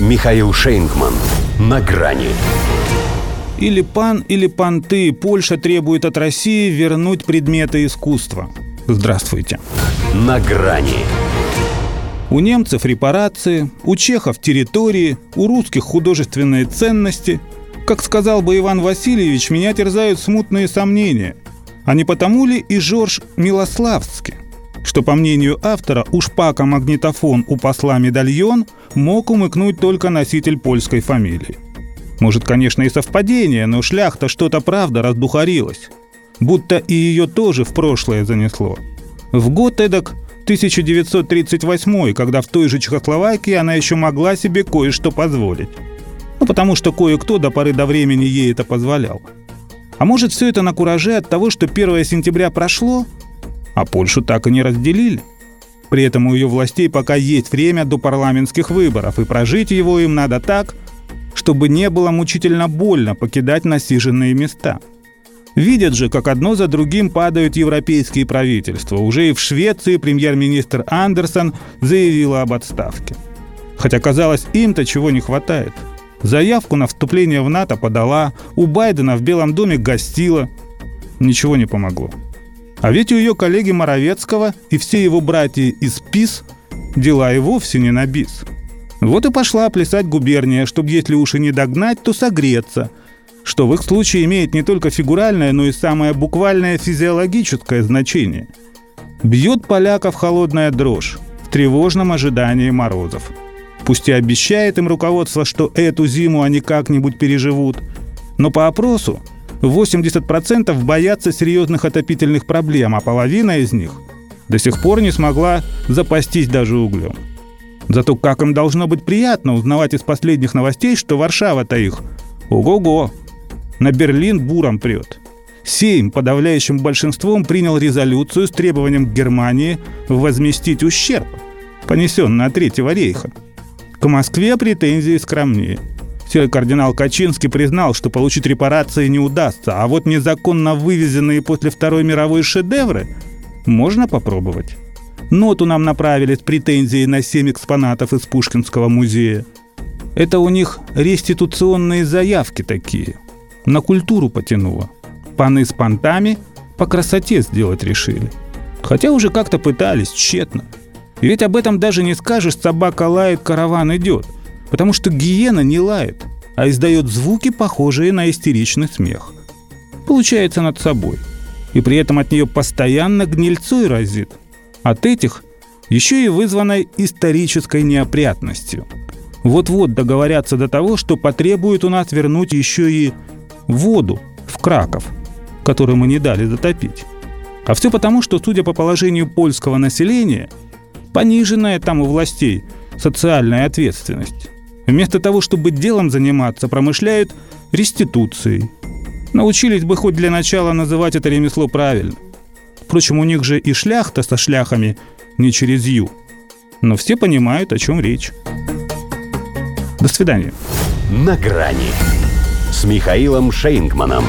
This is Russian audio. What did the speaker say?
Михаил Шейнгман. На грани. Или пан, или панты. Польша требует от России вернуть предметы искусства. Здравствуйте. На грани. У немцев репарации, у чехов территории, у русских художественные ценности. Как сказал бы Иван Васильевич, меня терзают смутные сомнения. А не потому ли и Жорж Милославский? Что, по мнению автора, у шпака магнитофон у посла медальон мог умыкнуть только носитель польской фамилии. Может, конечно, и совпадение, но шляхта что-то правда раздухарилась. Будто и ее тоже в прошлое занесло. В год эдак 1938, когда в той же Чехословакии она еще могла себе кое-что позволить. Ну, потому что кое-кто до поры до времени ей это позволял. А может, все это на кураже от того, что 1 сентября прошло, а Польшу так и не разделили. При этом у ее властей пока есть время до парламентских выборов, и прожить его им надо так, чтобы не было мучительно больно покидать насиженные места. Видят же, как одно за другим падают европейские правительства. Уже и в Швеции премьер-министр Андерсон заявила об отставке. Хотя, казалось, им-то чего не хватает. Заявку на вступление в НАТО подала, у Байдена в Белом доме гостила. Ничего не помогло. А ведь у ее коллеги Моровецкого и все его братья из ПИС дела и вовсе не на бис. Вот и пошла плясать губерния, чтобы если уж и не догнать, то согреться, что в их случае имеет не только фигуральное, но и самое буквальное физиологическое значение. Бьет поляков холодная дрожь в тревожном ожидании морозов. Пусть и обещает им руководство, что эту зиму они как-нибудь переживут, но по опросу 80% боятся серьезных отопительных проблем, а половина из них до сих пор не смогла запастись даже углем. Зато как им должно быть приятно узнавать из последних новостей, что Варшава-то их ого-го, на Берлин буром прет. Сейм подавляющим большинством принял резолюцию с требованием Германии возместить ущерб, понесенный от Третьего рейха. К Москве претензии скромнее – Серый кардинал Качинский признал, что получить репарации не удастся, а вот незаконно вывезенные после Второй мировой шедевры можно попробовать. Ноту нам направили с претензией на семь экспонатов из Пушкинского музея. Это у них реституционные заявки такие. На культуру потянуло. Паны с понтами по красоте сделать решили. Хотя уже как-то пытались, тщетно. Ведь об этом даже не скажешь, собака лает, караван идет – потому что гиена не лает, а издает звуки, похожие на истеричный смех. Получается над собой. И при этом от нее постоянно гнильцой разит. От этих еще и вызванной исторической неопрятностью. Вот-вот договорятся до того, что потребуют у нас вернуть еще и воду в Краков, которую мы не дали затопить. А все потому, что, судя по положению польского населения, пониженная там у властей социальная ответственность. Вместо того, чтобы делом заниматься, промышляют реституцией. Научились бы хоть для начала называть это ремесло правильно. Впрочем, у них же и шляхта со шляхами не через «ю». Но все понимают, о чем речь. До свидания. «На грани» с Михаилом Шейнгманом.